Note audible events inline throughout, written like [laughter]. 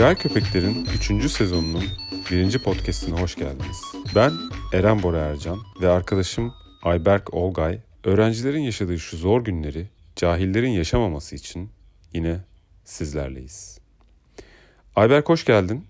Cahil Köpekler'in 3. sezonunun 1. podcastine hoş geldiniz. Ben Eren Bora Ercan ve arkadaşım Ayberk Olgay, öğrencilerin yaşadığı şu zor günleri cahillerin yaşamaması için yine sizlerleyiz. Ayberk hoş geldin.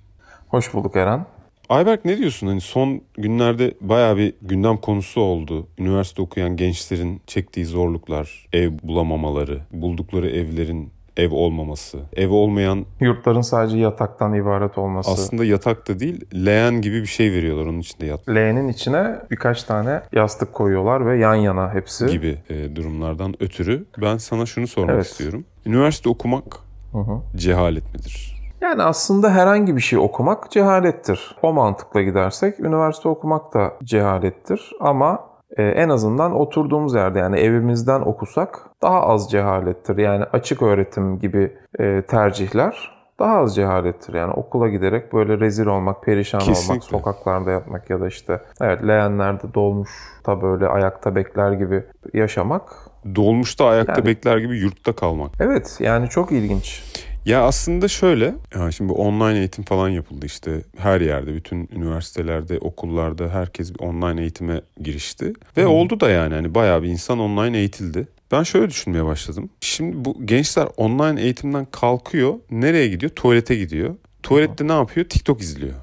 Hoş bulduk Eren. Ayberk ne diyorsun? Hani son günlerde bayağı bir gündem konusu oldu. Üniversite okuyan gençlerin çektiği zorluklar, ev bulamamaları, buldukları evlerin ev olmaması, ev olmayan Yurtların sadece yataktan ibaret olması. aslında yatak da değil, leğen gibi bir şey veriyorlar onun içinde yat Leğenin içine birkaç tane yastık koyuyorlar ve yan yana hepsi. gibi e, durumlardan ötürü ben sana şunu sormak Evet. istiyorum. Üniversite okumak Hı hı. cehalet midir? Yani aslında herhangi bir şey okumak cehalettir. O mantıkla gidersek üniversite okumak da cehalettir. Ama e, en azından oturduğumuz yerde yani evimizden okusak daha az cehalettir. Yani açık öğretim gibi e, tercihler daha az cehalettir. Yani okula giderek böyle rezil olmak, perişan olmak, Kesinlikle. sokaklarda yatmak ya da işte evet leğenlerde dolmuş da böyle ayakta bekler gibi yaşamak. Dolmuşta ayakta Yani- bekler gibi yurtta kalmak. Evet yani çok ilginç. Ya aslında şöyle, ya şimdi online eğitim falan yapıldı işte her yerde, bütün üniversitelerde, okullarda herkes bir online eğitime girişti. Ve oldu da yani hani bayağı bir insan online eğitildi. Ben şöyle düşünmeye başladım. Şimdi bu gençler online eğitimden kalkıyor, nereye gidiyor? Tuvalete gidiyor. Tuvalette ne yapıyor? TikTok izliyor.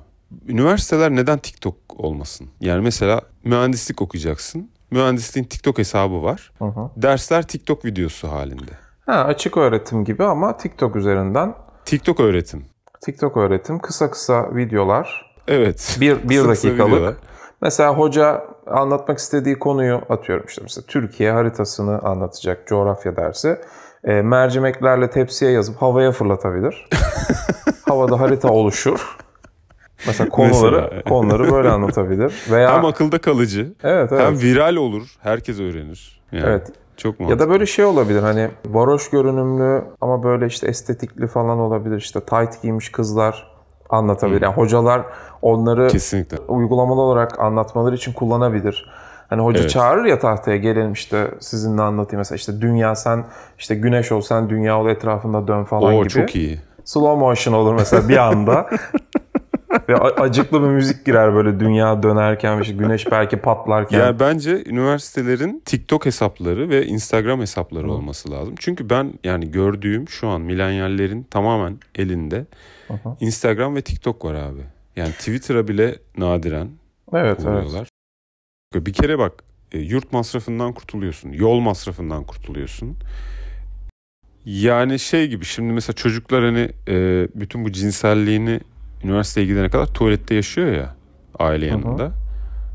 Üniversiteler neden TikTok olmasın? Yani mesela mühendislik okuyacaksın. Mühendisliğin TikTok hesabı var. Hı. Dersler TikTok videosu halinde. Ha, açık öğretim gibi ama TikTok üzerinden TikTok öğretim. TikTok öğretim kısa kısa videolar. Evet. Bir, bir [laughs] Kısa kısa dakikalık. videolar. Mesela hoca anlatmak istediği konuyu atıyorum işte mesela Türkiye haritasını anlatacak coğrafya dersi. E, mercimeklerle tepsiye yazıp havaya fırlatabilir. [laughs] Havada harita oluşur. Mesela konuları Mesela. konuları böyle anlatabilir. Veya Hem akılda kalıcı, evet evet. hem viral olur. Herkes öğrenir. Yani Evet. Çok Ya mantıklı. da böyle şey olabilir hani varoş görünümlü ama böyle işte estetikli falan olabilir. İşte tight giymiş kızlar anlatabilir. Yani hocalar onları Kesinlikle. uygulamalı olarak anlatmaları için kullanabilir. Hani hoca Evet. çağırır ya tahtaya gelelim işte sizinle anlatayım mesela işte dünya sen işte güneş ol sen dünya ol etrafında dön falan Oo gibi. çok iyi. Slow motion olur mesela bir anda. [laughs] Ve acıklı bir müzik girer böyle dünya dönerken işte güneş belki patlarken. Ya bence üniversitelerin TikTok hesapları ve Instagram hesapları olması lazım. Çünkü ben yani gördüğüm şu an milenyallerin tamamen elinde Instagram ve TikTok var abi. Yani Twitter'a bile nadiren evet evet. kullanıyorlar. Bir kere bak e, yurt masrafından kurtuluyorsun. Yol masrafından kurtuluyorsun. Yani şey gibi şimdi mesela çocuklar hani e, bütün bu cinselliğini üniversiteye gidene kadar tuvalette yaşıyor ya aile yanında.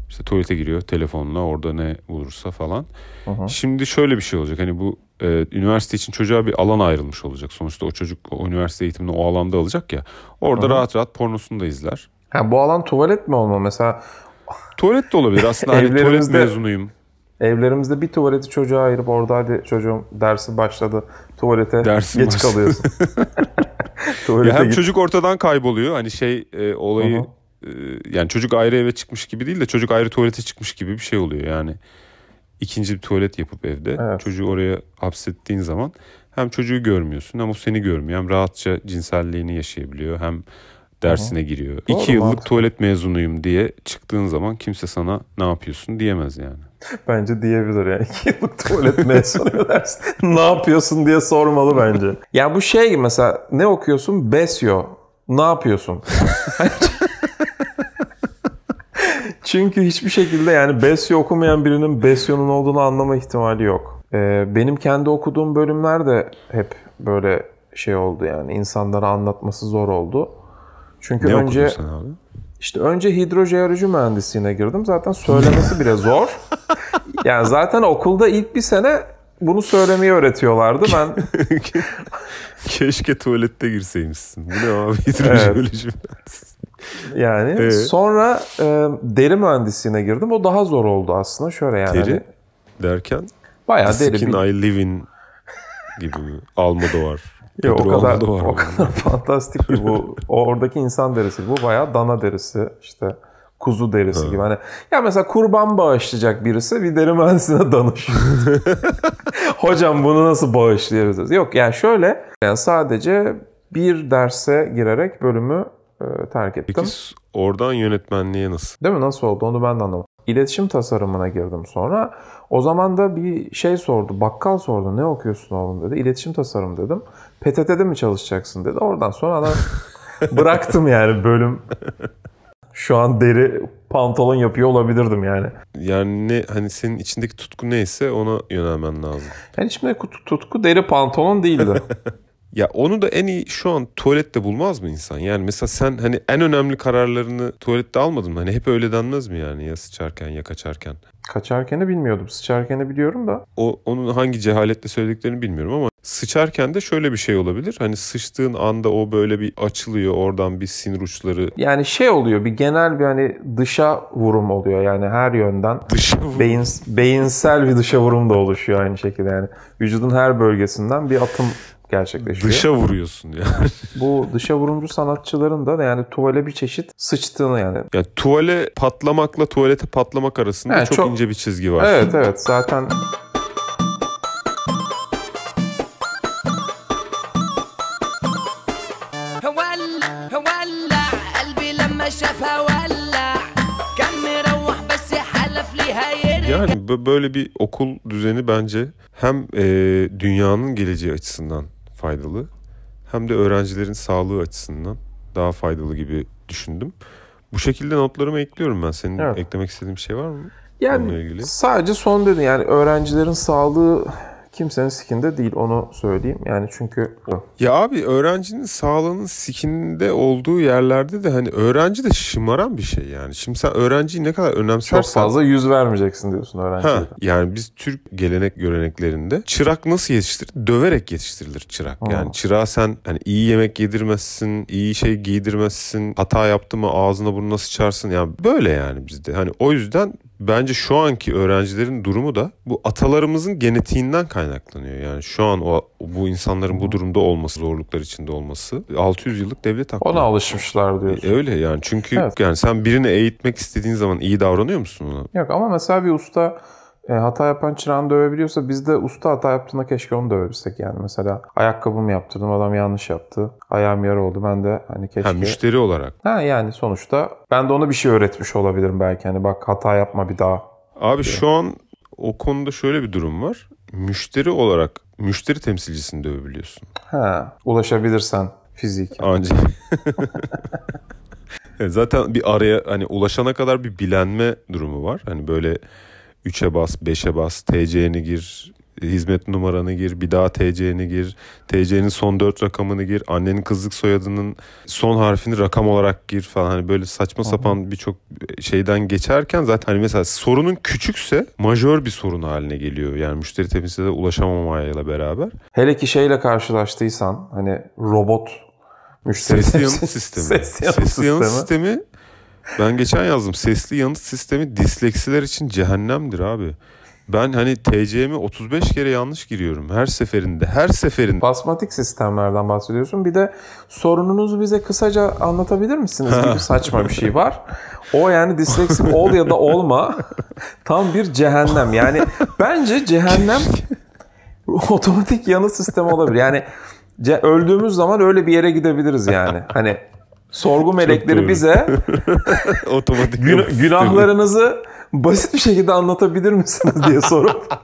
İşte tuvalete giriyor telefonla orada ne bulursa falan. Hı hı. Şimdi şöyle bir şey olacak hani bu e, üniversite için çocuğa bir alan ayrılmış olacak. Sonuçta o çocuk o üniversite eğitimini o alanda alacak ya. Orada Hı hı. rahat rahat pornosunu da izler. Ha, bu alan tuvalet mi olmalı? Mesela Tuvalet de olabilir aslında hani [laughs] tuvalet mezunuyum. Evlerimizde bir tuvaleti çocuğa ayırıp orada hadi çocuğum dersi başladı tuvalete Dersin geç başladı. kalıyorsun. [laughs] [laughs] Ya tuvalete hem git. çocuk ortadan kayboluyor. Hani şey e, olayı e, yani çocuk ayrı eve çıkmış gibi değil de çocuk ayrı tuvalete çıkmış gibi bir şey oluyor. Yani ikinci bir tuvalet yapıp evde Evet. çocuğu oraya hapsettiğin zaman hem çocuğu görmüyorsun hem o seni görmüyor. Hem rahatça cinselliğini yaşayabiliyor hem dersine giriyor. Doğru, İki yıllık mantıklı. tuvalet mezunuyum diye çıktığın zaman kimse sana ne yapıyorsun diyemez yani. Bence diyebilir yani. [laughs] İki yıllık tuvalet mezunu dersin. ne yapıyorsun diye sormalı bence. Ya bu şey mesela ne okuyorsun? Besyo. Ne yapıyorsun? [laughs] Çünkü hiçbir şekilde yani Besyo okumayan birinin Besyo'nun olduğunu anlama ihtimali yok. Ee, benim kendi okuduğum bölümler de hep böyle şey oldu yani insanlara anlatması zor oldu. Çünkü Ne önce sen abi? işte önce hidrojeoloji mühendisliğine girdim. Zaten söylemesi bile zor. [laughs] Yani zaten okulda ilk bir sene bunu söylemeyi öğretiyorlardı. Ben [laughs] Keşke tuvalette girseymişsin. Bu ne abi? Hidrojeoloji mühendisi. yani Ee? sonra e, deri mühendisliğine girdim. O daha zor oldu aslında. Şöyle yani. Deri hani derken bayağı deri Skin bir, I Live In gibi mi? Almodovar. Yok, o kadar o [laughs] kadar fantastik ki bu. O oradaki insan derisi. Bu bayağı dana derisi. işte kuzu derisi gibi. Hani ya mesela kurban bağışlayacak birisi bir deri mühendisine danışıyor. [laughs] Hocam bunu nasıl bağışlayabiliriz? Yok yani şöyle yani sadece bir derse girerek bölümü e, terk ettim. Peki oradan yönetmenliğe nasıl? Değil mi? Nasıl oldu onu ben de anlamadım. İletişim tasarımına girdim sonra. O zaman da bir şey sordu. Bakkal sordu. Ne okuyorsun oğlum dedi. İletişim tasarım dedim. PTT'de mi çalışacaksın dedi. Oradan sonra adam [laughs] bıraktım yani bölüm. [laughs] Şu an deri pantolon yapıyor olabilirdim yani. Yani ne hani senin içindeki tutku neyse ona yönelmen lazım. Yani içimde kut- tutku deri pantolon değildi. [laughs] Ya onu da en iyi şu an tuvalette bulmaz mı insan? Yani mesela sen hani en önemli kararlarını tuvalette almadın mı? Hani hep öyle denmez mi yani ya sıçarken ya kaçarken? Kaçarken'i bilmiyordum. Sıçarken'i biliyorum da. O onun hangi cehaletle söylediklerini bilmiyorum ama sıçarken de şöyle bir şey olabilir. Hani sıçtığın anda o böyle bir açılıyor oradan bir sinir uçları Yani şey oluyor bir genel bir hani dışa vurum oluyor yani her yönden. dışa vur- Beyin, beyinsel bir dışa vurum da oluşuyor aynı şekilde yani. Vücudun her bölgesinden bir atım gerçekleşiyor. Dışa vuruyorsun yani. [laughs] Bu dışa vurumcu sanatçıların da yani tuvale bir çeşit sıçtığını yani. Yani tuvale patlamakla tuvalete patlamak arasında yani çok, çok ince bir çizgi var. Evet evet zaten Yani böyle bir okul düzeni bence hem e, dünyanın geleceği açısından faydalı hem de öğrencilerin sağlığı açısından daha faydalı gibi düşündüm. Bu şekilde notlarımı ekliyorum ben. Senin Evet. eklemek istediğin bir şey var mı? Yani sadece son dedi yani öğrencilerin sağlığı kimsenin sikinde değil onu söyleyeyim. Yani çünkü Ya abi öğrencinin sağlığının sikinde olduğu yerlerde de hani öğrenci de şımaran bir şey yani. Şimdi sen öğrenciyi ne kadar önemsersen... çok fazla yüz vermeyeceksin diyorsun öğrenciye. Ha, yani biz Türk gelenek göreneklerinde çırak nasıl yetiştirilir? Döverek yetiştirilir çırak. Yani çırağa sen hani iyi yemek yedirmezsin, iyi şey giydirmezsin, hata yaptı mı ağzına burnuna sıçarsın. Yani böyle yani bizde. Hani o yüzden bence şu anki öğrencilerin durumu da bu atalarımızın genetiğinden kaynaklanıyor. Yani şu an o bu insanların bu durumda olması, zorluklar içinde olması 600 yıllık devlet hakkı. Ona alışmışlar diyorsun. E, öyle yani çünkü Evet. yani sen birini eğitmek istediğin zaman iyi davranıyor musun ona? Yok ama mesela bir usta e, hata yapan çırağını dövebiliyorsa biz de usta hata yaptığında keşke onu dövebilsek yani. Mesela ayakkabımı yaptırdım adam yanlış yaptı. Ayağım yara oldu ben de hani keşke. Ha, müşteri olarak. Ha yani sonuçta ben de ona bir şey öğretmiş olabilirim belki. Hani bak hata yapma bir daha. Abi şu an o konuda şöyle bir durum var. Müşteri olarak müşteri temsilcisini dövebiliyorsun. Ha ulaşabilirsen fizik. Ancak [laughs] Evet, zaten bir araya hani ulaşana kadar bir bilenme durumu var. Hani böyle 3'e bas, 5'e bas, TC'ni gir, hizmet numaranı gir, bir daha TC'ni gir, TC'nin son 4 rakamını gir, annenin kızlık soyadının son harfini rakam olarak gir falan. Hani böyle saçma sapan birçok şeyden geçerken zaten hani mesela sorunun küçükse majör bir sorun haline geliyor. Yani müşteri temsilcisine ulaşamamayla beraber. Hele ki şeyle karşılaştıysan hani robot müşteri temsil- sistemi. [laughs] Yanıt sistemi. sistemi ben geçen yazdım. Sesli yanıt sistemi disleksiler için cehennemdir abi. Ben hani TC'mi 35 kere yanlış giriyorum her seferinde. Her seferinde. Basmatik sistemlerden bahsediyorsun. Bir de sorununuzu bize kısaca anlatabilir misiniz gibi [laughs] saçma bir şey var. O yani disleksik ol ya da olma [laughs] tam bir cehennem. Yani bence cehennem [laughs] otomatik yanıt sistemi olabilir. Yani öldüğümüz zaman öyle bir yere gidebiliriz yani. Hani sorgu melekleri bize [laughs] Otomatik gün- günahlarınızı basit bir şekilde anlatabilir misiniz diye [laughs] sorup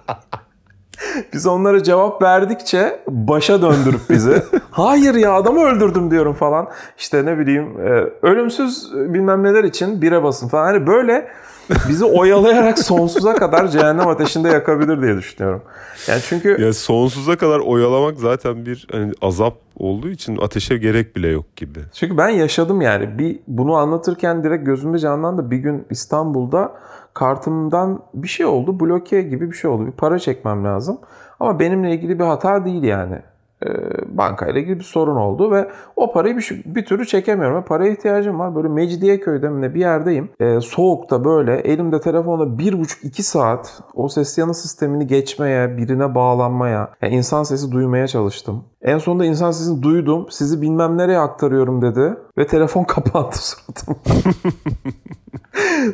biz onlara cevap verdikçe başa döndürüp bizi hayır ya adamı öldürdüm diyorum falan. İşte ne bileyim e, ölümsüz bilmem neler için bire basın falan. Hani böyle bizi oyalayarak sonsuza kadar cehennem ateşinde yakabilir diye düşünüyorum. Yani çünkü Ya sonsuza kadar oyalamak zaten bir hani azap olduğu için ateşe gerek bile yok gibi. Çünkü ben yaşadım yani. Bir bunu anlatırken direkt gözümde canlandı. Bir gün İstanbul'da kartımdan bir şey oldu. Bloke gibi bir şey oldu. Bir para çekmem lazım. Ama benimle ilgili bir hata değil yani. Ee, bankayla ilgili bir sorun oldu ve o parayı bir, bir türlü çekemiyorum. Ve paraya ihtiyacım var. Böyle Mecidiyeköy'de mi bir yerdeyim. Ee, soğukta böyle elimde telefonla bir buçuk iki saat o ses yanı sistemini geçmeye, birine bağlanmaya, yani insan sesi duymaya çalıştım. En sonunda insan sesini duydum. Sizi bilmem nereye aktarıyorum dedi. Ve telefon [laughs] kapandı suratıma. [laughs]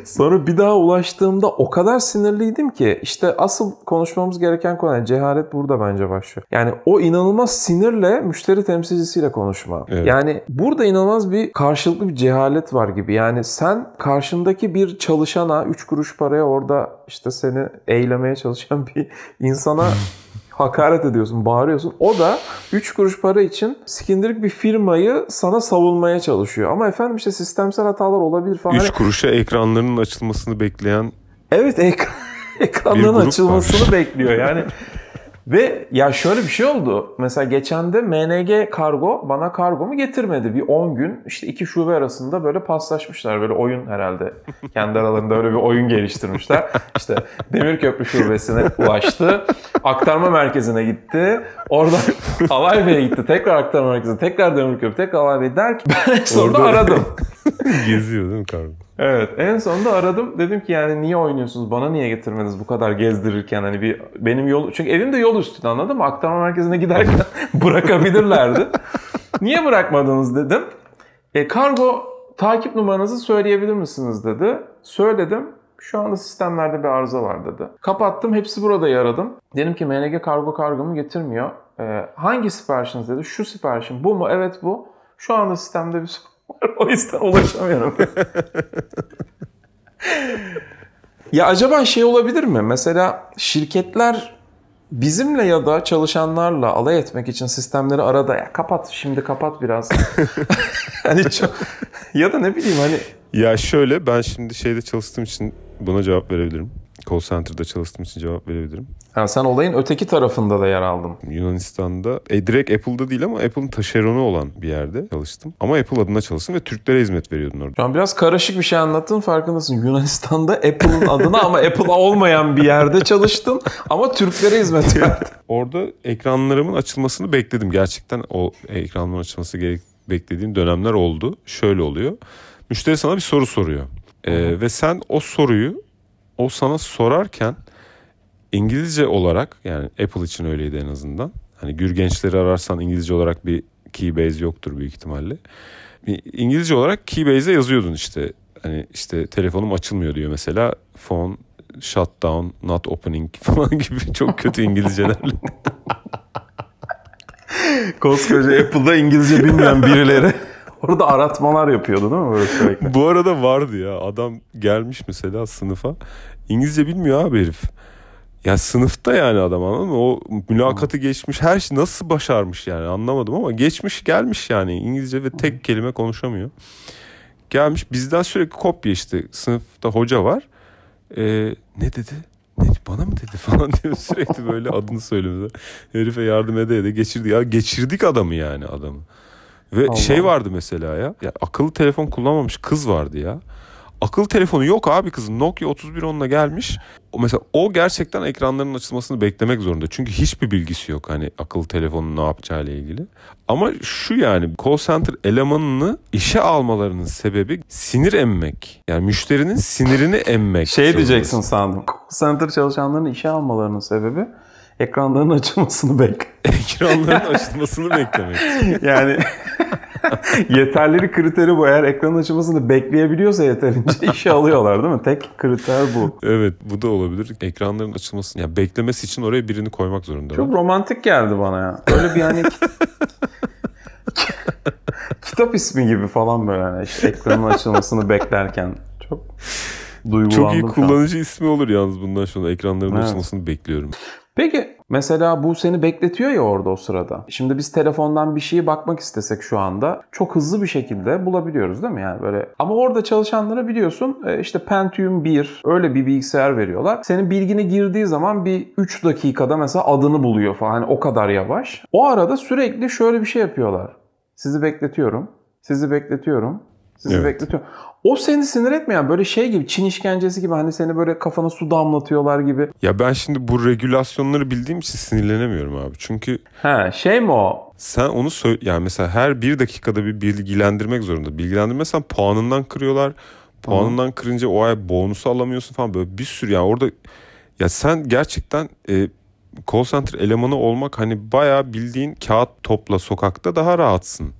Sonra bir daha ulaştığımda o kadar sinirliydim ki işte asıl konuşmamız gereken konu yani cehalet burada bence başlıyor. Yani o inanılmaz sinirle müşteri temsilcisiyle konuşma. Evet. Yani burada inanılmaz bir karşılıklı bir cehalet var gibi. Yani sen karşındaki bir çalışana 3 kuruş paraya orada işte seni eylemeye çalışan bir insana [laughs] hakaret ediyorsun, bağırıyorsun. O da 3 kuruş para için sikindirik bir firmayı sana savunmaya çalışıyor. Ama efendim işte sistemsel hatalar olabilir falan. 3 Hani- kuruşa ekranlarının açılmasını bekleyen Evet ek- [laughs] Bir ekranların açılmasını bekliyor yani. [laughs] Ve ya şöyle bir şey oldu. Mesela geçen de MNG kargo bana kargomu getirmedi. Bir 10 gün işte iki şube arasında böyle paslaşmışlar. Böyle oyun herhalde. Kendi aralarında öyle bir oyun geliştirmişler. İşte Demirköprü şubesine ulaştı. Aktarma merkezine gitti. Oradan [laughs] Alay Bey'e gitti. Tekrar aktarma merkezine. Tekrar Demirköprü. Tekrar Alay Bey derken ben en sonunda Orada- aradım. [laughs] geziyor değil mi kargo? Evet en sonunda aradım. Dedim ki yani niye oynuyorsunuz? Bana niye getirmediniz bu kadar gezdirirken hani bir benim yol çünkü evim de yol üstünde anladın mı? Aktarma merkezine giderken [laughs] bırakabilirlerdi. [laughs] niye bırakmadınız dedim. E, kargo takip numaranızı söyleyebilir misiniz dedi. Söyledim. Şu anda sistemlerde bir arıza var dedi. Kapattım. Hepsi burada aradım. Dedim ki MNG kargo kargomu getirmiyor. E, hangi siparişiniz dedi. Şu siparişim. Bu mu? Evet bu. Şu anda sistemde bir. O yüzden ulaşamıyorum. [laughs] Ya acaba şey olabilir mi? Mesela şirketler bizimle ya da çalışanlarla alay etmek için sistemleri arada ya kapat şimdi kapat biraz. [laughs] hani çok ya da ne bileyim hani Ya şöyle ben şimdi şeyde çalıştığım için buna cevap verebilirim. Call center'da çalıştığım için cevap verebilirim. ha, sen olayın öteki tarafında da yer aldın. Yunanistan'da e, direkt Apple'da değil ama Apple'ın taşeronu olan bir yerde çalıştım. Ama Apple adına çalıştım ve Türklere hizmet veriyordum orada. Şu an biraz karışık bir şey anlattın farkındasın. Yunanistan'da Apple'ın adına ama Apple olmayan bir yerde çalıştın ama Türklere hizmet verdin. [laughs] Orada ekranlarımın açılmasını bekledim. Gerçekten o ekranların açılması gerek beklediğim dönemler oldu. Şöyle oluyor. Müşteri sana bir soru soruyor. Ee, ve sen o soruyu o sana sorarken İngilizce olarak yani Apple için öyleydi en azından. Hani gür gençleri ararsan İngilizce olarak bir keybase yoktur büyük ihtimalle. İngilizce olarak keybase'e yazıyordun işte. Hani işte telefonum açılmıyor diyor mesela. Phone shut down, not opening [laughs] falan gibi çok kötü İngilizcelerle. [laughs] Koskoca Apple'da İngilizce bilmeyen birileri [laughs] orada aratmalar yapıyordu değil mi böyle sürekli? Bu arada vardı ya adam gelmiş mesela sınıfa. İngilizce bilmiyor abi herif. Ya sınıfta yani adam anladın mı? O mülakatı geçmiş her şey nasıl başarmış yani anlamadım ama geçmiş gelmiş yani İngilizce ve tek kelime konuşamıyor. Gelmiş bizden sürekli kopya işte sınıfta hoca var. Ee, ne dedi? Ne, bana mı dedi falan [laughs] diyor sürekli böyle adını söylüyor. Herife yardım ede ede geçirdi. Ya geçirdik adamı yani adamı. Ve Allah şey vardı mesela ya, ya. Akıllı telefon kullanmamış kız vardı ya. Akıllı telefonu yok abi kızın. Nokia 3110'la gelmiş. O mesela o gerçekten ekranların açılmasını beklemek zorunda. Çünkü hiçbir bilgisi yok hani akıllı telefonun ne yapacağıyla ilgili. Ama şu yani call center elemanını işe almalarının sebebi sinir emmek. Yani müşterinin sinirini emmek. Şey diyeceksin sandım. Call center çalışanların işe almalarının sebebi ekranların açılmasını bek. [laughs] Ekranların açılmasını beklemek. [laughs] Yani [laughs] yeterleri kriteri bu. Eğer ekranın açılmasını bekleyebiliyorsa yeterince işe alıyorlar değil mi? Tek kriter bu. Evet bu da olabilir. Ekranların açılmasını yani beklemesi için oraya birini koymak zorunda. Çok romantik geldi bana ya. Böyle bir hani kitap ismi gibi falan böyle hani işte ekranın açılmasını beklerken çok duygulandım. Çok iyi kullanıcı ismi olur yalnız bundan sonra ekranların Evet. açılmasını bekliyorum. Peki mesela bu seni bekletiyor ya orada o sırada. Şimdi biz telefondan bir şeye bakmak istesek şu anda çok hızlı bir şekilde bulabiliyoruz değil mi? Yani böyle ama orada çalışanlara biliyorsun e, işte Pentium 1 öyle bir bilgisayar veriyorlar. Senin bilgini girdiği zaman bir 3 dakikada mesela adını buluyor falan. Hani o kadar yavaş. O arada sürekli şöyle bir şey yapıyorlar. Sizi bekletiyorum. Sizi bekletiyorum. Sizi Evet. bekletiyorum. O seni sinir etmeyen böyle şey gibi Çin işkencesi gibi hani seni böyle kafana su damlatıyorlar gibi. Ya ben şimdi bu regülasyonları bildiğim için sinirlenemiyorum abi. Çünkü He şey mi o? sen onu söyle yani mesela her bir dakikada bir bilgilendirmek zorunda. Bilgilendirmezsen puanından kırıyorlar. Puanından kırınca o ay bonusu alamıyorsun falan böyle bir sürü yani orada ya sen gerçekten e, call center elemanı olmak hani bayağı bildiğin kağıt topla sokakta daha rahatsın.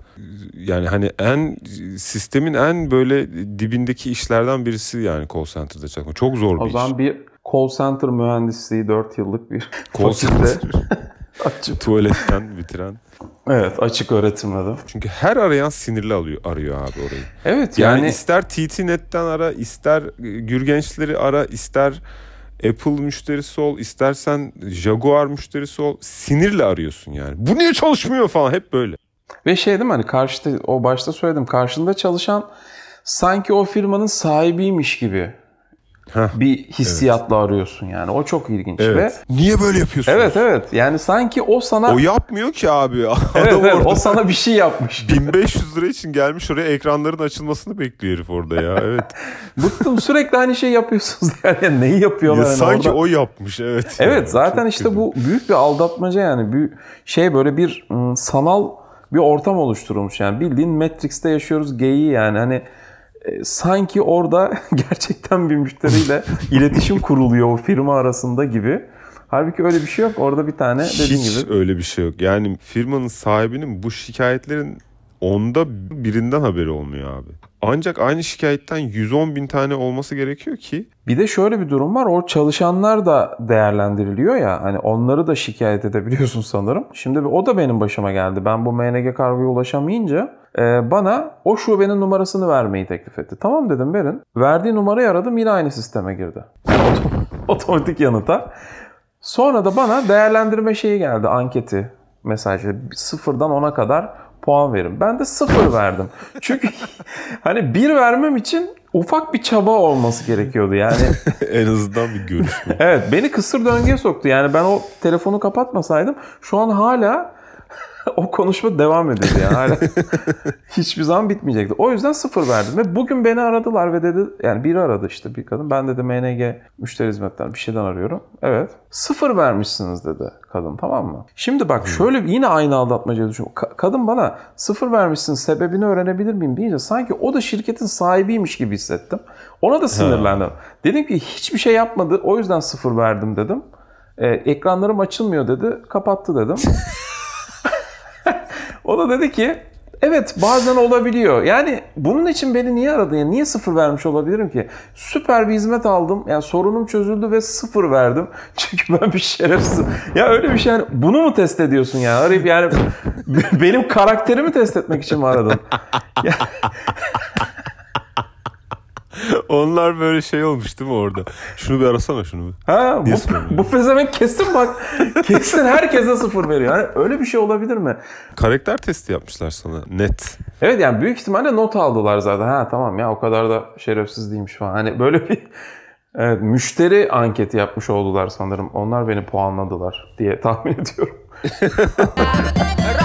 Yani hani en sistemin en böyle dibindeki işlerden birisi yani call center'da çalışmak. Çok zor bir O iş. zaman bir call center mühendisliği 4 yıllık bir Call center [laughs] açıp tuvaletten bitiren. evet açık öğretimle de. Çünkü her arayan sinirli alıyor, arıyor abi orayı. Evet Yani, yani, ister TT.net'ten ara, ister Gürgençleri ara, ister Apple müşterisi ol, istersen Jaguar müşterisi ol. Sinirle arıyorsun yani. Bu niye çalışmıyor falan hep böyle. ve şey değil mi hani karşıda o başta söyledim karşında çalışan sanki o firmanın sahibiymiş gibi Heh, bir hissiyatla arıyorsun yani. O çok ilginç ve Evet. Niye böyle yapıyorsun? Evet evet. Yani sanki o sana O yapmıyor ki abi. [laughs] Adam evet, evet, orada o sana bir şey yapmış. [laughs] 1500 lira için gelmiş oraya ekranların açılmasını bekliyor herif orada ya. Evet. [laughs] Bıktım sürekli aynı şey yapıyorsunuz. Yani neyi yapıyorlar ya yani sanki orada? o yapmış evet. Evet Yani. zaten Çok işte kötü. bu büyük bir aldatmaca yani. Bir şey böyle bir ım, sanal bir ortam oluşturulmuş yani. Bildiğin Matrix'te yaşıyoruz geyiği yani. Hani sanki orada [laughs] gerçekten bir müşteriyle iletişim kuruluyor o firma arasında gibi. Halbuki öyle bir şey yok. Orada bir tane dediğin Hiç gibi öyle bir şey yok. Yani firmanın sahibinin bu şikayetlerin onda birinden haberi olmuyor abi. Ancak aynı şikayetten 110 bin tane olması gerekiyor ki Bir de şöyle bir durum var. O çalışanlar da değerlendiriliyor ya. Hani onları da şikayet edebiliyorsun [laughs] sanırım. Şimdi o da benim başıma geldi. Ben bu MNG kargoya ulaşamayınca e, bana o şubenin numarasını vermeyi teklif etti. Tamam dedim verin. Verdiği numarayı aradım yine aynı sisteme girdi. [laughs] Otomatik yanıta. Sonra da bana değerlendirme şeyi geldi anketi mesajı. Sıfırdan 10'a kadar puan verin. Ben de sıfır verdim. Çünkü [laughs] hani bir vermem için ufak bir çaba olması gerekiyordu. Yani [laughs] en azından bir görüşme. evet beni kısır döngüye soktu. Yani ben o telefonu kapatmasaydım şu an hala [laughs] o konuşma devam ediyordu yani. Hala [laughs] hiçbir zaman bitmeyecekti. O yüzden sıfır verdim ve bugün beni aradılar ve dedi yani biri aradı işte bir kadın. Ben dedi MNG müşteri hizmetler bir şeyden arıyorum. Evet. Sıfır vermişsiniz dedi kadın tamam mı? Şimdi bak şöyle yine aynı aldatmacayı düşün. Ka- kadın bana sıfır vermişsin sebebini öğrenebilir miyim deyince sanki o da şirketin sahibiymiş gibi hissettim. Ona da sinirlendim. Dedim ki hiçbir şey yapmadı o yüzden sıfır verdim dedim. Ee, ekranlarım açılmıyor dedi. Kapattı dedim. [laughs] O da dedi ki evet bazen olabiliyor. Yani bunun için beni niye aradın? Yani niye sıfır vermiş olabilirim ki? Süper bir hizmet aldım. Yani sorunum çözüldü ve sıfır verdim. [laughs] Çünkü ben bir şerefsizim. Ya öyle bir şey yani bunu mu test ediyorsun ya? Arayıp yani [laughs] benim karakterimi test etmek için mi aradın? [laughs] Onlar böyle şey olmuş değil mi orada? Şunu bir arasana şunu bir. Ha, Niye bu, bu pezevenk kesin bak kesin herkese sıfır veriyor. Yani öyle bir şey olabilir mi? Karakter testi yapmışlar sana. Net. Evet yani büyük ihtimalle not aldılar zaten. Ha tamam ya o kadar da şerefsiz değilmiş falan. Hani böyle bir evet, müşteri anketi yapmış oldular sanırım. Onlar beni puanladılar diye tahmin ediyorum. [laughs]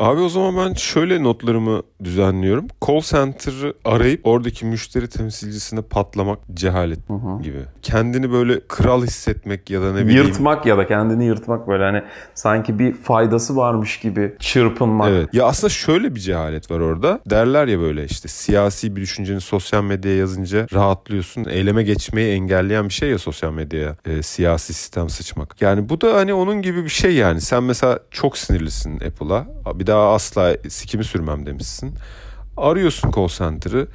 Abi o zaman ben şöyle notlarımı düzenliyorum. Call center'ı arayıp oradaki müşteri temsilcisine patlamak cehalet gibi. Kendini böyle kral hissetmek ya da ne bileyim. Yırtmak ya da kendini yırtmak böyle hani sanki bir faydası varmış gibi çırpınmak. Evet. Ya aslında şöyle bir cehalet var orada. Derler ya böyle işte siyasi bir düşünceni sosyal medyaya yazınca rahatlıyorsun. Eyleme geçmeyi engelleyen bir şey ya sosyal medyaya e, siyasi sistem sıçmak. Yani bu da hani onun gibi bir şey yani. Sen mesela çok sinirlisin Apple'a. Bir daha asla sikimi sürmem demişsin. Arıyorsun call center'ı.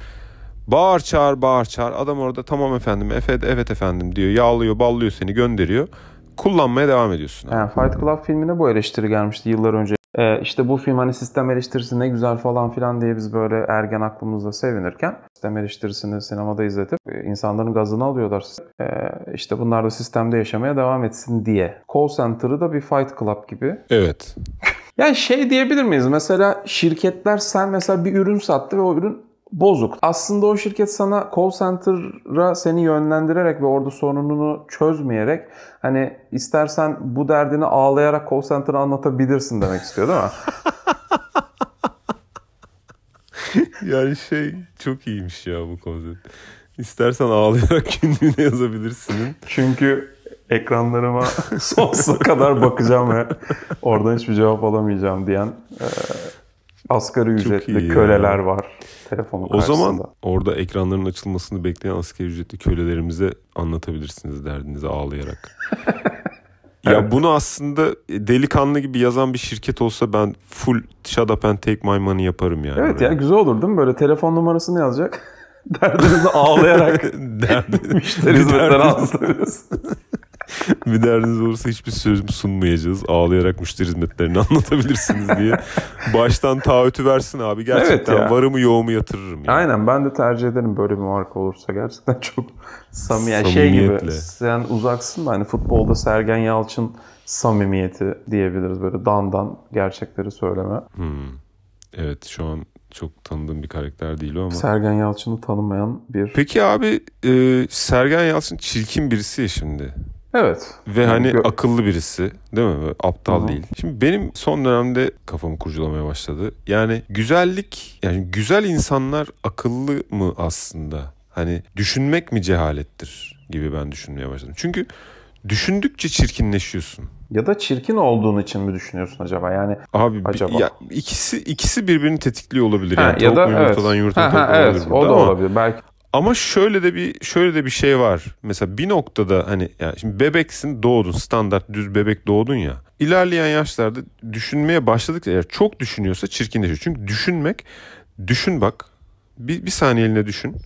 Bağır çağır bağır çağır. Adam orada tamam efendim evet, evet efendim diyor. Yağlıyor ballıyor seni gönderiyor. Kullanmaya devam ediyorsun. Yani Fight Club filmine bu eleştiri gelmişti yıllar önce. Ee, işte bu film hani sistem eleştirisi ne güzel falan filan diye biz böyle ergen aklımızda sevinirken sistem eleştirisini sinemada izletip e, insanların gazını alıyorlar. Ee, işte bunlar da sistemde yaşamaya devam etsin diye. Call Center'ı da bir Fight Club gibi. Evet. Yani şey diyebilir miyiz? Mesela şirketler sen mesela bir ürün sattı ve o ürün bozuk. Aslında o şirket sana call center'a seni yönlendirerek ve orada sorununu çözmeyerek hani istersen bu derdini ağlayarak call center'a anlatabilirsin demek istiyor değil mi? [laughs] Yani şey çok iyiymiş ya bu konsept. İstersen ağlayarak [laughs] günlüğüne yazabilirsin. Çünkü ekranlarıma [laughs] sonsuza kadar bakacağım ve oradan hiçbir cevap alamayacağım diyen e, Asgari ücretli iyi ya. köleler var telefonun O karşısında. zaman orada ekranların açılmasını bekleyen asgari ücretli kölelerimize anlatabilirsiniz derdinizi ağlayarak. [laughs] Ya bunu aslında delikanlı gibi yazan bir şirket olsa ben full shut up and take my money yaparım yani. Evet oraya. ya güzel olur değil mi? Böyle telefon numarasını yazacak. [laughs] Derdinizi ağlayarak Derdi- müşteri hizmetleri anlatırız. [laughs] bir derdiniz olursa hiçbir sözüm sunmayacağız. Ağlayarak müşteri hizmetlerini [laughs] anlatabilirsiniz diye. Baştan taahhütü versin abi. Gerçekten Evet ya. varımı yoğumu yatırırım. Yani. Aynen ben de tercih ederim böyle bir marka olursa. Gerçekten çok samimi. yani şey gibi sen uzaksın da hani futbolda Sergen Yalçın samimiyeti diyebiliriz. Böyle dandan gerçekleri söyleme. Hmm. Evet şu an çok tanıdığım bir karakter değil o ama. Sergen Yalçın'ı tanımayan bir... Peki abi e, Sergen Yalçın çirkin birisi ya şimdi. Evet. Ve Yani hani gö- akıllı birisi değil mi? Böyle aptal Hı hı. değil. Şimdi benim son dönemde kafamı kurcalamaya başladı. Yani güzellik yani güzel insanlar akıllı mı aslında? Hani düşünmek mi cehalettir gibi ben düşünmeye başladım. Çünkü düşündükçe çirkinleşiyorsun. Ya da çirkin olduğun için mi düşünüyorsun acaba? Yani Abi Acaba? ya ikisi ikisi birbirini tetikliyor olabilir. Ha, Yani ya da evet. yumurtadan yumurta Ha, ha, evet, olabilir o da ama- olabilir. Belki Ama şöyle de bir şöyle de bir şey var. Mesela bir noktada hani yani şimdi bebeksin doğdun standart düz bebek doğdun ya. İlerleyen yaşlarda düşünmeye başladıkça eğer çok düşünüyorsa çirkinleşiyor. Çünkü düşünmek düşün bak bir, bir saniyeliğine düşün. Evet,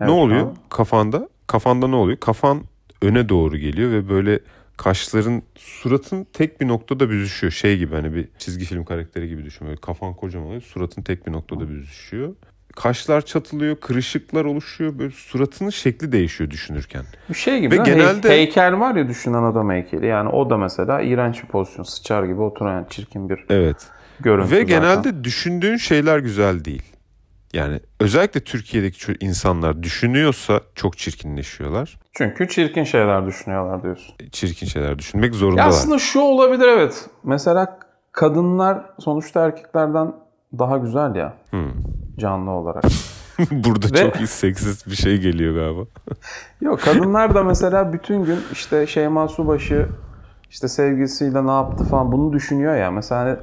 ne oluyor tamam. kafanda? Kafanda ne oluyor? Kafan öne doğru geliyor ve böyle kaşların suratın tek bir noktada büzüşüyor. Şey gibi hani bir çizgi film karakteri gibi düşün. Böyle kafan kocaman oluyor. Suratın tek bir noktada büzüşüyor. Kaşlar çatılıyor, kırışıklar oluşuyor. Böyle suratının şekli değişiyor düşünürken. Bir şey gibi Ve genelde- Hey- heykel var ya düşünen adam heykeli. Yani o da mesela iğrenç bir pozisyon. Sıçar gibi oturan çirkin bir Evet. görüntü Ve zaten. genelde düşündüğün şeyler güzel değil. Yani özellikle Türkiye'deki insanlar düşünüyorsa çok çirkinleşiyorlar. Çünkü çirkin şeyler düşünüyorlar diyorsun. Çirkin şeyler düşünmek Ya zorundalar. aslında şu olabilir evet. Mesela kadınlar sonuçta erkeklerden daha güzel ya Hmm. Canlı olarak. [laughs] Burada Ve- çok seksist bir şey geliyor galiba. [laughs] Yok kadınlar da mesela bütün gün işte Şeyma Subaşı işte sevgilisiyle ne yaptı falan bunu düşünüyor ya. Mesela hani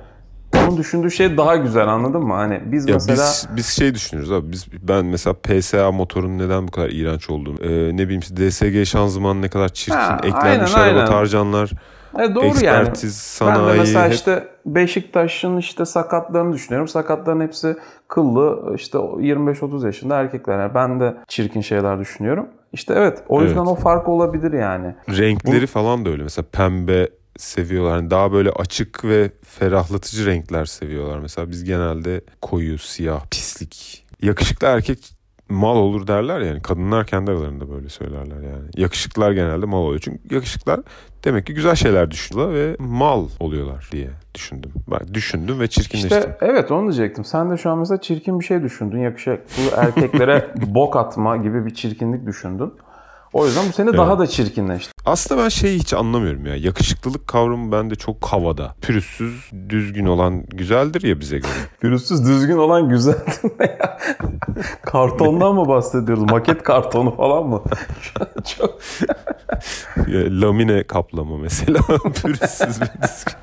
onun düşündüğü şey daha güzel anladın mı? Hani biz Ya mesela biz biz şey düşünüyoruz abi. Biz ben mesela PSA motorunun neden bu kadar iğrenç olduğunu, e, ne bileyim DSG şanzıman ne kadar çirkin, Ha, eklenmiş aynen, araba aynen. tarcanlar, E doğru yani. ekspertiz, Ben de sanayi mesela hep işte Beşiktaş'ın işte sakatlarını düşünüyorum. Sakatların hepsi kıllı işte 25-30 yaşında erkekler. Yani ben de çirkin şeyler düşünüyorum. İşte evet o yüzden Evet. o fark olabilir yani. renkleri falan da öyle. Mesela pembe seviyorlar. Hani daha böyle açık ve ferahlatıcı renkler seviyorlar. Mesela biz genelde koyu, siyah, pislik. Yakışıklı erkek mal olur derler yani. Kadınlar kendi aralarında böyle söylerler yani. Yakışıklılar genelde mal oluyor. Çünkü yakışıklılar demek ki güzel şeyler düşünüyorlar ve mal oluyorlar diye düşündüm. Ben düşündüm ve çirkinleştim. İşte evet onu diyecektim. Sen de şu an mesela çirkin bir şey düşündün. Yakışıklı erkeklere [laughs] bok atma gibi bir çirkinlik düşündün. O yüzden bu seni daha da çirkinleşti. Aslında ben şeyi hiç anlamıyorum ya. Yakışıklılık kavramı bende çok havada. Pürüzsüz, düzgün olan güzeldir ya bize göre. [laughs] Pürüzsüz düzgün olan güzel değil mi ya? [laughs] Kartondan mı bahsediyoruz? Maket kartonu falan mı? [laughs] Çok Ya, lamine kaplama mesela. Pürüzsüz bir düzgün.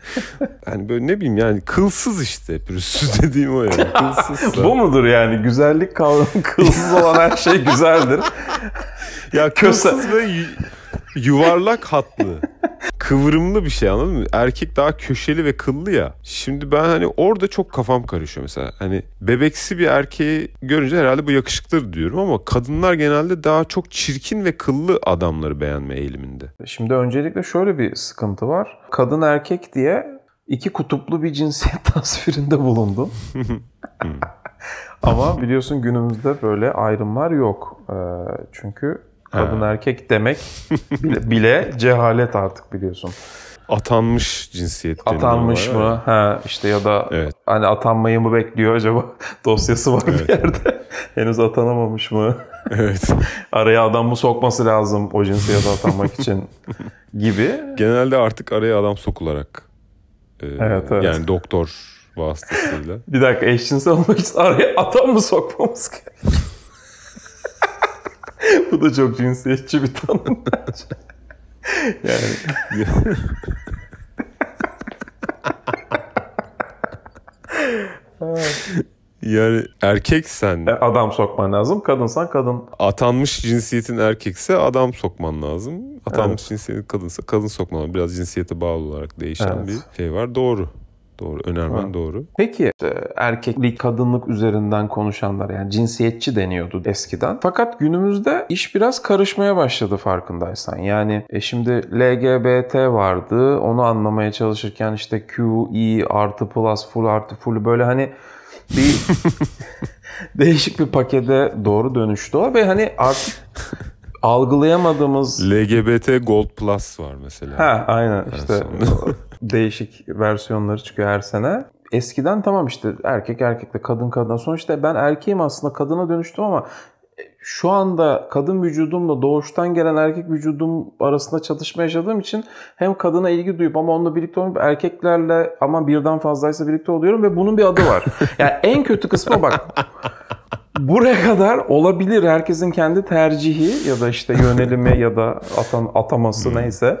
[laughs] yani böyle ne bileyim yani kılsız işte pürüzsüz [laughs] dediğim o yani. [laughs] Kılsızsa. Bu mudur yani? Güzellik kavramı kılsız olan her şey güzeldir. ya kılsız ve yuvarlak hatlı. Kıvrımlı bir şey anladın mı? Erkek daha köşeli ve kıllı ya. Şimdi ben hani orada çok kafam karışıyor mesela. Hani bebeksi bir erkeği görünce herhalde bu yakışıklıdır diyorum ama kadınlar genelde daha çok çirkin ve kıllı adamları beğenme eğiliminde. Şimdi öncelikle şöyle bir sıkıntı var. Kadın erkek diye iki kutuplu bir cinsiyet [laughs] tasvirinde bulundum. [laughs] Ama biliyorsun günümüzde böyle ayrımlar yok. Ee, çünkü kadın Ha. erkek demek bile, [laughs] bile cehalet artık biliyorsun. Atanmış cinsiyet Atanmış ya. mı? Ha işte ya da Evet. hani atanmayı mı bekliyor acaba? [laughs] Dosyası var Evet. bir yerde. [laughs] Henüz atanamamış mı? Evet. Araya adam mı sokması lazım o cinsiyete atanmak için gibi. Genelde artık araya adam sokularak. e, Evet, evet. Yani doktor vasıtasıyla. Bir dakika eşcinsel olmak için araya adam mı sokmamız gerekiyor? [laughs] Bu da çok cinsiyetçi bir tanım bence. [laughs] yani. [laughs] yani erkeksen e, adam sokman lazım. Kadınsan kadın. Atanmış cinsiyetin erkekse adam sokman lazım. Atanmış evet. cinsiyetin kadınsa kadın sokman lazım. Biraz cinsiyete bağlı olarak değişen evet. bir şey var. Doğru. Doğru. Önermen Evet. doğru. Peki e, erkeklik, kadınlık üzerinden konuşanlar yani cinsiyetçi deniyordu eskiden. Fakat günümüzde iş biraz karışmaya başladı farkındaysan. Yani e, şimdi LGBT vardı. Onu anlamaya çalışırken işte Q, E artı plus, full artı full böyle hani bir [laughs] değişik bir pakete doğru dönüştü o ve hani artık algılayamadığımız LGBT Gold Plus var mesela. Ha aynen işte. [laughs] değişik versiyonları çıkıyor her sene. Eskiden tamam işte erkek erkekle kadın kadın. Sonuçta ben erkeğim aslında kadına dönüştüm ama şu anda kadın vücudumla doğuştan gelen erkek vücudum arasında çatışma yaşadığım için hem kadına ilgi duyup ama onunla birlikte olmayıp erkeklerle ama birden fazlaysa birlikte oluyorum ve bunun bir adı var. [laughs] Yani en kötü kısmı bak Buraya kadar olabilir. Herkesin kendi tercihi ya da işte yönelimi ya da atan, ataması neyse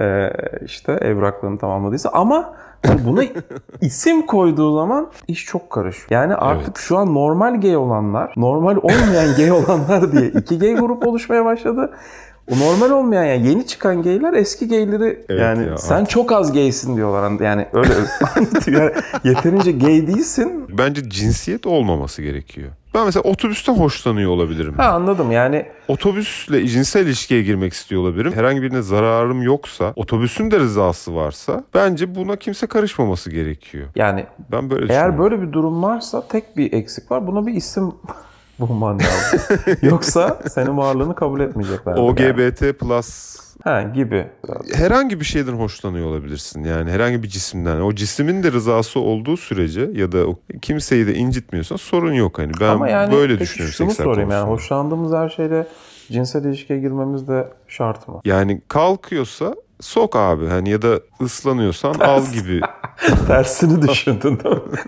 e, işte evraklarını tamamladıysa ama buna [laughs] isim koyduğu zaman iş çok karışıyor. Yani artık Evet. şu an normal gay olanlar, normal olmayan gay olanlar diye iki gay grup oluşmaya başladı. O normal olmayan yani yeni çıkan gayler eski gayleri Evet yani ya, sen artık- çok az gaysin diyorlar. Yani öyle. [laughs] Yani yeterince gay değilsin. Bence cinsiyet olmaması gerekiyor. Ben mesela otobüsten hoşlanıyor olabilirim. Ha anladım yani Otobüsle cinsel ilişkiye girmek istiyor olabilirim. Herhangi birine zararım yoksa, otobüsün de rızası varsa bence buna kimse karışmaması gerekiyor. yani Ben böyle Eğer böyle bir durum varsa tek bir eksik var. Buna bir isim [laughs] bulman lazım. [laughs] Yoksa senin varlığını kabul etmeyecekler. Yani. OGBT plus Ha gibi. herhangi bir şeyden hoşlanıyor olabilirsin. Yani herhangi bir cisimden. O cismin de rızası olduğu sürece ya da o kimseyi de incitmiyorsan sorun yok. Hani ben Ama yani böyle düşünüyorum. şunu sorayım yani konusunda. hoşlandığımız her şeyle cinsel ilişkiye girmemiz de şart mı? Yani kalkıyorsa sok abi. Hani ya da ıslanıyorsan al [laughs] gibi. Tersini düşündün değil [laughs] mi?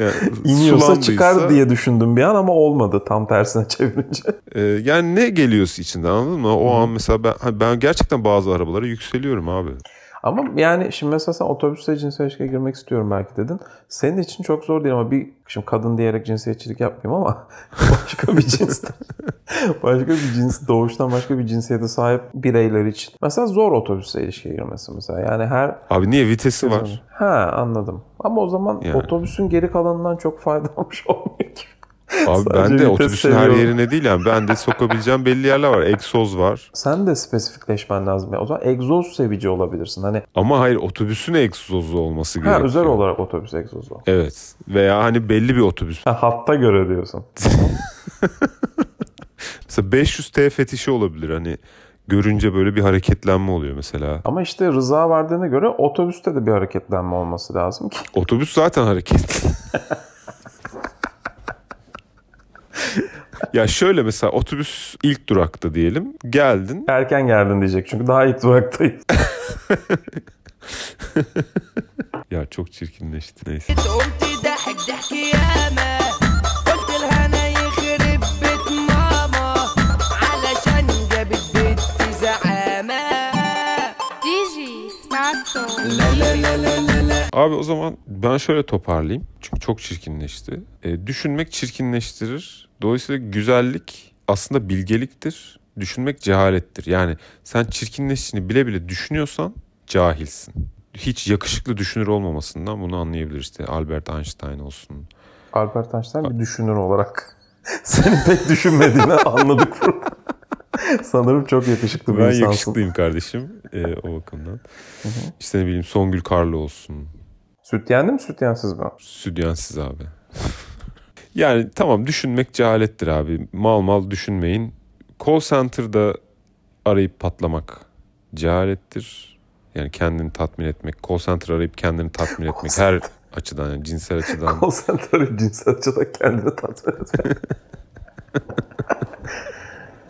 Yani [laughs] İniyorsa sulandıysa, çıkar diye düşündüm bir an ama olmadı tam tersine [laughs] çevirince. e, yani ne geliyorsa içinden anladın mı? O an mesela ben, ben gerçekten bazı arabalara yükseliyorum abi. Ama yani şimdi mesela sen otobüste cinsel ilişkiye girmek istiyorum belki dedin. Senin için çok zor değil ama bir şimdi kadın diyerek cinsiyetçilik yapmayayım ama [laughs] başka bir cinsten başka bir cins doğuştan başka bir cinsiyete sahip bireyler için. Mesela zor otobüste ilişkiye girmesi mesela. Yani her Abi niye vitesi var? Ha anladım. Ama o zaman Yani. otobüsün geri kalanından çok faydalanmış [laughs] olmuyor ki. Abi ben de otobüsün her seviyorum. yerine değil yani. Ben de sokabileceğim belli yerler var. Egzoz var. Sen de spesifikleşmen lazım. ya. O zaman egzoz sevici olabilirsin. Hani Ama hayır otobüsün egzozu olması ha, gerekiyor. özel olarak otobüs egzozu. Evet. Veya hani belli bir otobüs. Ha, hatta göre diyorsun. [laughs] Mesela 500 T fetişi olabilir. Hani görünce böyle bir hareketlenme oluyor mesela. Ama işte rıza verdiğine göre otobüste de bir hareketlenme olması lazım ki. Otobüs zaten hareketli. [laughs] ya şöyle mesela otobüs ilk durakta diyelim. Geldin. Erken geldin diyecek çünkü daha ilk duraktayız. [laughs] [laughs] Ya çok çirkinleşti. Neyse. Abi o zaman ben şöyle toparlayayım. Çünkü çok çirkinleşti. E, düşünmek çirkinleştirir. Dolayısıyla güzellik aslında bilgeliktir. Düşünmek cehalettir. Yani sen çirkinleştiğini bile bile düşünüyorsan cahilsin. Hiç yakışıklı düşünür olmamasından bunu anlayabiliriz. İşte Albert Einstein olsun. Albert Einstein bir düşünür olarak [laughs] senin pek düşünmediğini anladık burada. [laughs] Sanırım çok yakışıklı bir Ben insansın. yakışıklıyım kardeşim e, o bakımdan. İşte ne bileyim Songül Karlı olsun. Sütyenli mi sütyensiz mi? Südyensiz abi. yani tamam düşünmek cehalettir abi. Mal mal düşünmeyin. Call center'da arayıp patlamak cehalettir. Yani kendini tatmin etmek. Call center arayıp kendini tatmin etmek. Her açıdan yani cinsel [laughs] açıdan. Konsantre cinsel açıdan kendini tatmin etmek. [laughs]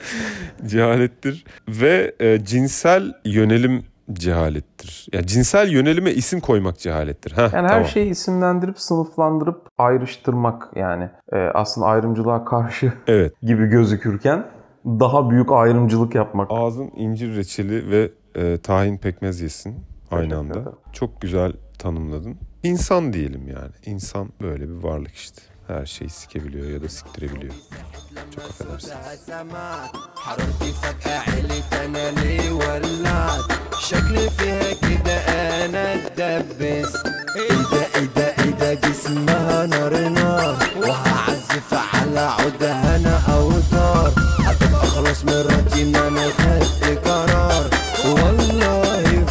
[laughs] cehalettir. Ve e, cinsel yönelim cehalettir. Yani cinsel yönelime isim koymak cehalettir. Heh, Yani her tamam. şeyi isimlendirip, sınıflandırıp ayrıştırmak yani. Ee, aslında ayrımcılığa karşı [laughs] Evet. [laughs] gibi gözükürken daha büyük ayrımcılık yapmak. Ağzın incir reçeli ve e, tahin pekmez yesin aynı anda. Çok güzel tanımladın. İnsan diyelim yani. İnsan böyle bir varlık işte. her şeyi sikebiliyor ya da siktirebiliyor. Affedersiniz. سمعت حرارتي فجأة علت أنا ليه ولعت شكلي فيها كده أنا اتدبست إيه ده إيه ده إيه ده جسمها نار نار وهعزف على عودها أنا أوتار هتبقى خلاص مراتي إن أنا خدت قرار. والله